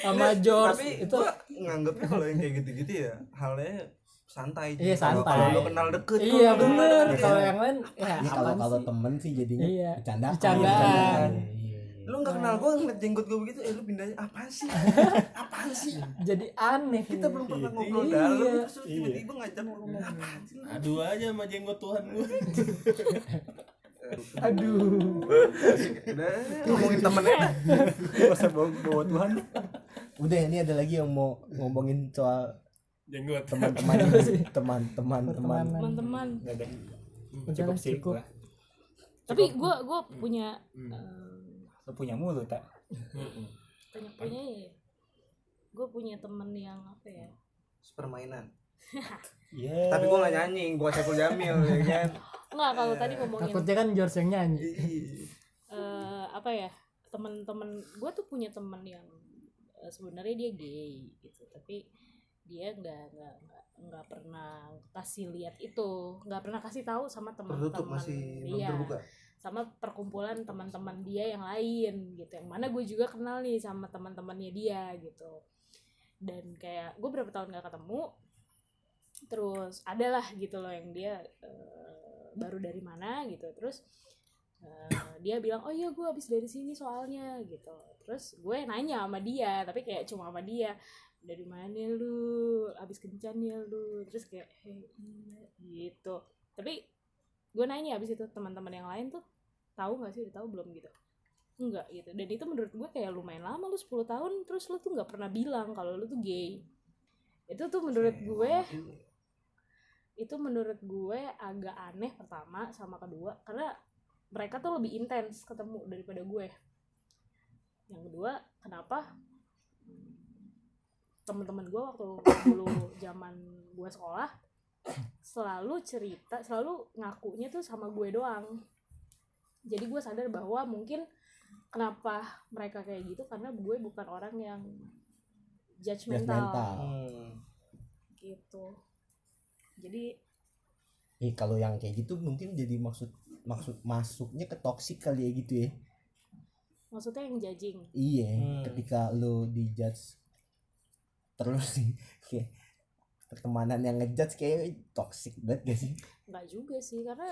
sama George tapi itu nganggapnya kalau yang kayak gitu-gitu ya halnya santai Iya, Kalau- santai. kalau lo kenal deket iya bener kalau ya. yang lain ya Ini kalau kalau temen sih jadinya Iya. bercandaan. Bercandaan. Iya, iya, iya. lo nggak kenal gue ngeliat jenggot gue begitu eh lo pindahnya apaan sih apaan sih jadi aneh kita belum pernah ngobrol Iya. dalam terus Iya. tiba-tiba ngajak ngomong apaan sih Aduh aja sama jenggot Tuhan gue. aduh udah ngomongin temennya usah bawa, bawa Tuhan Udah ini ada lagi yang mau ngomongin soal Jenggot. teman-teman teman-teman teman. Teman-teman. Gak ada Udah cukup lah, sih cukup. gua. Tapi gue gue punya eh, lo punya mulu tak banyak punya ya. Gue punya temen yang apa ya? permainan Iya. Tapi gue gak nyanyi gue Saiful Jamil ya kan? Enggak kalau tadi ngomongin takutnya kan George yang nyanyi. Eh apa ya teman-teman gue tuh punya teman yang eh, sebenarnya dia gay gitu. Tapi dia nggak nggak nggak nggak pernah kasih lihat itu. Nggak pernah kasih tahu sama tertutup teman-teman masih belum iya. terbuka. Sama perkumpulan teman-teman dia yang lain gitu. Yang mana gue juga kenal nih sama teman-temannya dia gitu. Dan kayak gue berapa tahun gak ketemu terus adalah gitu loh yang dia eh, baru dari mana gitu. Terus Eh, dia bilang oh iya gue habis dari sini soalnya gitu. Terus gue nanya sama dia tapi kayak cuma sama dia dari mana lu? Habis kencan ya lu? Terus kayak eh iya gitu. Tapi gue nanya habis itu teman-teman yang lain tuh tahu nggak sih? Udah tahu belum? Gitu. Enggak gitu. Dan itu menurut gue kayak lumayan lama lu 10 tahun terus lu tuh nggak pernah bilang kalau lu tuh gay. Itu tuh menurut gue itu menurut gue agak aneh pertama sama kedua karena mereka tuh lebih intens ketemu daripada gue yang kedua kenapa teman-teman gue waktu dulu zaman gue sekolah selalu cerita selalu ngakunya tuh sama gue doang jadi gue sadar bahwa mungkin kenapa mereka kayak gitu karena gue bukan orang yang judgmental Judgmental. Hmm. gitu jadi Eh kalau yang kayak gitu mungkin jadi maksud maksud masuknya ke toksik kali ya gitu ya. maksudnya yang judging Iya, Hmm. ketika lo dijudge terus sih kayak pertemanan yang ngejudge kayak toksik banget gak sih? nggak juga sih karena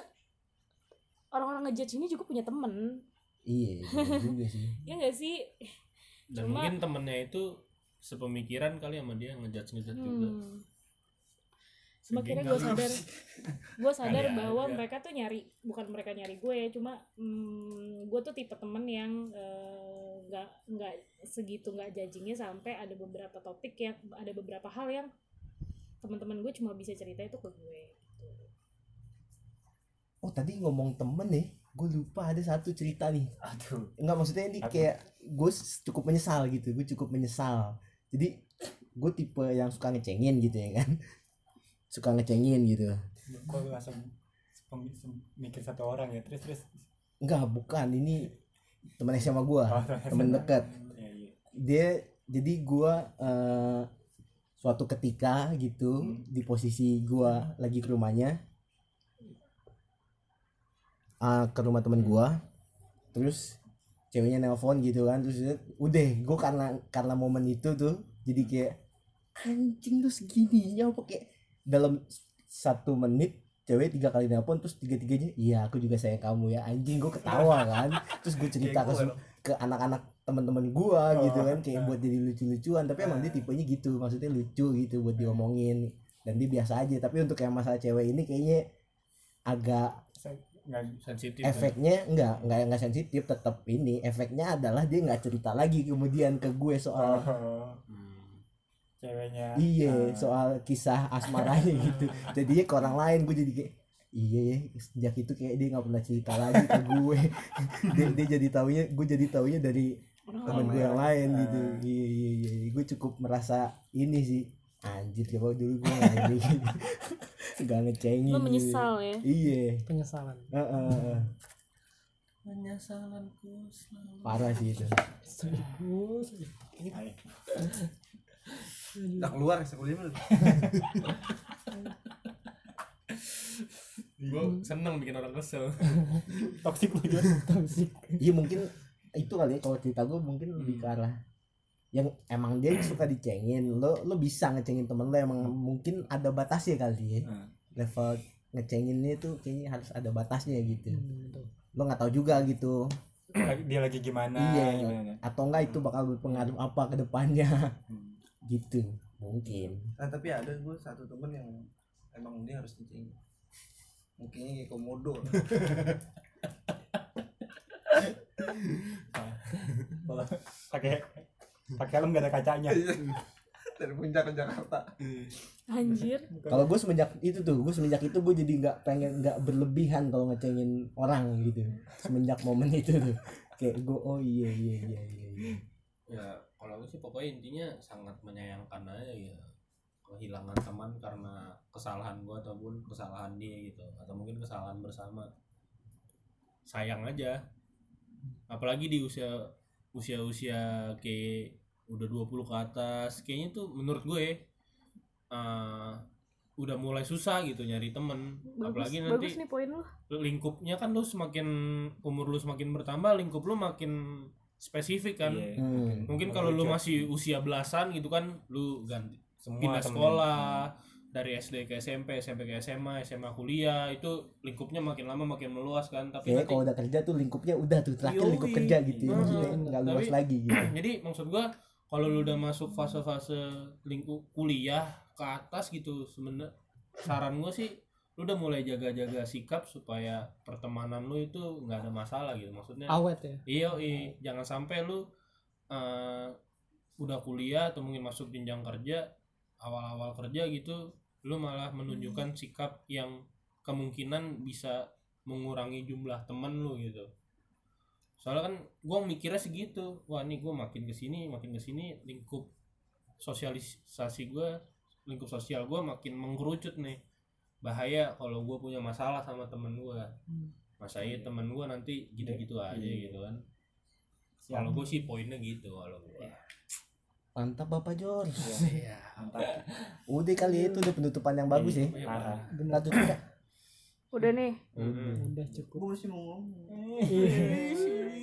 orang-orang ngejudge ini juga punya temen Iya, juga sih. ya nggak sih dan Cuma- mungkin temennya itu sepemikiran kali sama dia ngejudge ngejudge juga hmm. Semakin gue sadar gue sadar Ada bahwa aja. mereka tuh nyari bukan mereka nyari gue ya cuma hmm, gue tuh tipe temen yang eh, nggak nggak segitu nggak judgingnya sampai ada beberapa topik yang ada beberapa hal yang teman-teman gue cuma bisa cerita itu ke gue gitu. Oh tadi ngomong temen nih, gue lupa ada satu cerita nih. aduh Enggak maksudnya ini kayak gue cukup menyesal gitu, gue cukup menyesal. Jadi gue tipe yang suka ngecengin gitu ya kan, suka ngecengin gitu. kok lu langsung mikir satu orang ya? Terus terus. Enggak, bukan. Ini teman SMA gue, Oh, temen dekat. Iya, iya. dia jadi gua eh, suatu ketika gitu di posisi gua lagi ke rumahnya ah, ke rumah temen gua terus ceweknya nelpon gitu kan terus udah gua karena karena momen itu tuh jadi kayak anjing lu segininya apa kayak dalam satu menit cewek tiga kali nelpon terus tiga tiganya iya aku juga sayang kamu ya anjing gua ketawa kan. Terus gue cerita ke ke anak-anak teman-teman gua gitu kan kayak buat jadi lucu-lucuan tapi emang dia tipenya gitu maksudnya lucu gitu buat diomongin dan dia biasa aja. Tapi untuk yang masalah cewek ini kayaknya agak nggak sensitif kan? efeknya enggak enggak enggak sensitif tetap ini efeknya adalah dia nggak cerita lagi kemudian ke gue soal oh. Ceweknya. Iya ah, soal kisah asmaranya gitu. Jadinya ke orang lain gue jadi kayak iya ya sejak itu kayak dia nggak pernah cerita lagi ke gue. Dia, dia jadi taunya gue jadi taunya dari temen lain. gue yang lain gitu. Ah. iya iya iya. Gue cukup merasa ini sih anjir coba dulu gue nggak ini. Gak ngecengin lo gitu. menyesal ya? Iya. Penyesalan. Heeh, heeh. penyesalanku selalu parah sih itu. Serius Udah keluar sekulnya gue seneng bikin orang kesel. Toksik lu toxic. Iya mungkin itu kali ya kalau cerita gue mungkin lebih ke arah yang emang dia suka dicengin. Lo lo bisa ngecengin temen lo emang mungkin ada batasnya kali ya. Hmm. level ngecenginnya tuh kayaknya harus ada batasnya gitu. Hmm, lo nggak tahu juga gitu. Dia lagi gimana iya. gimana. atau enggak itu bakal berpengaruh apa ke depannya. Hmm. Gitu mungkin. Nah tapi ada gue satu temen yang emang dia harus dicengin Mungkinnya kayak komodo. Kalau pakai pakai helm gak ada kacanya. Dari puncak ke Jakarta. Anjir. Kalau gue semenjak itu tuh gue semenjak itu gue jadi nggak pengen nggak berlebihan kalau ngecengin orang gitu. Semenjak momen itu tuh. Kayak gue oh iya iya iya iya, iya. ya kalau aku sih pokoknya intinya sangat menyayangkan aja ya. Kehilangan teman karena kesalahan gua ataupun kesalahan dia gitu. Atau mungkin kesalahan bersama. Sayang aja. Apalagi di usia usia usia kayak udah 20 ke atas kayaknya tuh menurut gue eh, udah mulai susah gitu nyari temen. Bagus apalagi nanti bagus nih poin lo lingkupnya kan lu semakin umur lu semakin bertambah lingkup lu makin spesifik kan Iya. Hmm. mungkin kalau lu masih usia belasan gitu kan lu ganti Semua pindah temen. sekolah dari SD ke SMP SMP ke SMA SMA kuliah itu lingkupnya makin lama makin meluas kan tapi nanti kalau udah kerja tuh lingkupnya udah tuh terakhir Yoi. lingkup kerja gitu ya. Nah, Maksudnya nggak luas tapi- lagi gitu. jadi maksud gua kalau lu udah masuk fase-fase lingkup kuliah ke atas gitu sebenarnya saran gua sih lu udah mulai jaga-jaga sikap supaya pertemanan lu itu nggak ada masalah gitu maksudnya awet ya? Iya iya. Jangan sampai lu eh, udah kuliah atau mungkin masuk jenjang kerja awal-awal kerja gitu lu malah menunjukkan sikap yang kemungkinan bisa mengurangi jumlah temen lu gitu. Soalnya kan gua mikirnya segitu wah nih gua makin ke sini makin ke sini lingkup sosialisasi gua lingkup sosial gua makin mengkerucut nih bahaya kalau gua punya masalah sama temen gua. Masa iya. temen gua nanti gitu-gitu aja gitu kan. Kalau gue sih poinnya gitu kalau gue Mantap Bapak Jor. Iya. Udah kali itu udah penutupan yang bagus ya. Iya, Parah. Udah nih Mm-mm. udah cukup gue masih mau ngomong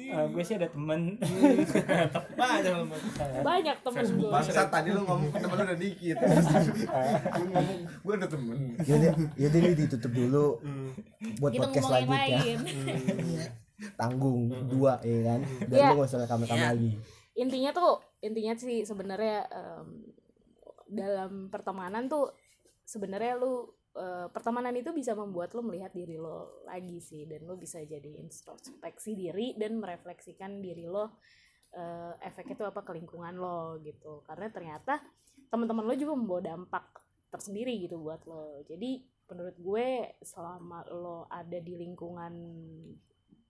Ah, gue sih ada temen Banyak lu, Mas. banyak temen gue Bangsa tadi lu ngomong temen lu udah dikit. Gue ngomong gue ada temen. Yaudah, yaudah ini ditutup dulu buat kita podcast selanjutnya. lain Tanggung dua ya kan. Dan Iya. lu gak usah rekam-rekam lagi. intinya tuh intinya sih sebenarnya em, dalam pertemanan tuh sebenarnya lu eh, pertemanan itu bisa membuat lu melihat diri lo lagi sih dan lu bisa jadi introspeksi diri dan merefleksikan diri lo eh, efeknya tuh apa ke lingkungan lo gitu. Karena ternyata teman-teman lo juga membawa dampak tersendiri gitu buat lo. Jadi menurut gue selama lo ada di lingkungan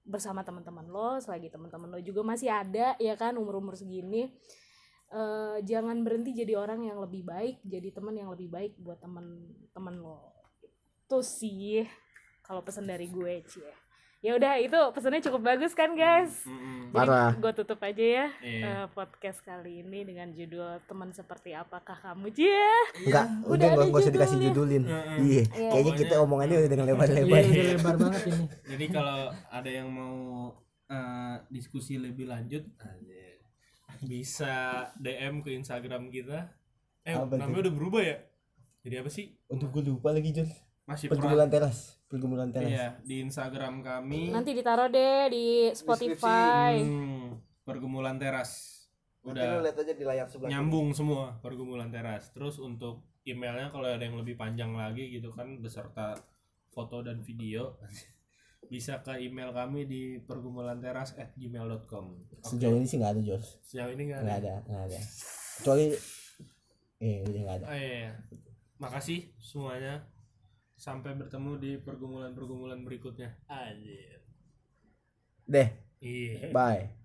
bersama teman-teman lo selagi teman-teman lo juga masih ada ya kan umur-umur segini eh, jangan berhenti jadi orang yang lebih baik jadi teman yang lebih baik buat teman-teman lo itu sih kalau pesan dari gue cie ya udah itu pesannya cukup bagus kan guys Mm-mm. Parah. gue tutup aja ya Iya. eh, podcast kali ini dengan judul teman seperti apakah kamu cie Enggak, udah gak, usah dikasih judulin. Iya, kayaknya Pokoknya- kita omongannya udah dengan Iya, lebar-lebar. udah lebar banget ini Jadi kalau ada yang mau eh, diskusi lebih lanjut bisa DM ke Instagram kita. Eh, Apa namanya udah berubah ya? Jadi apa sih? Untuk gue lupa lagi John. Masih Pergumulan teras, pergumulan teras. Iya, di Instagram kami. nanti ditaruh deh di Spotify Hmm, pergumulan teras. Udah lihat aja di layar sebelah. nyambung semua pergumulan teras. Terus untuk emailnya kalau ada yang lebih panjang lagi gitu kan beserta foto dan video bisa ke email kami di pergumulan teras at gmail.com Sejauh ini sih nggak ada Jos. sejauh ini nggak Nggak ada ada, nggak ada. Kecuali eh udah nggak ada. oh, iya, iya. makasih semuanya sampai bertemu di pergumulan-pergumulan berikutnya. Anjir. Deh, iya. Bye.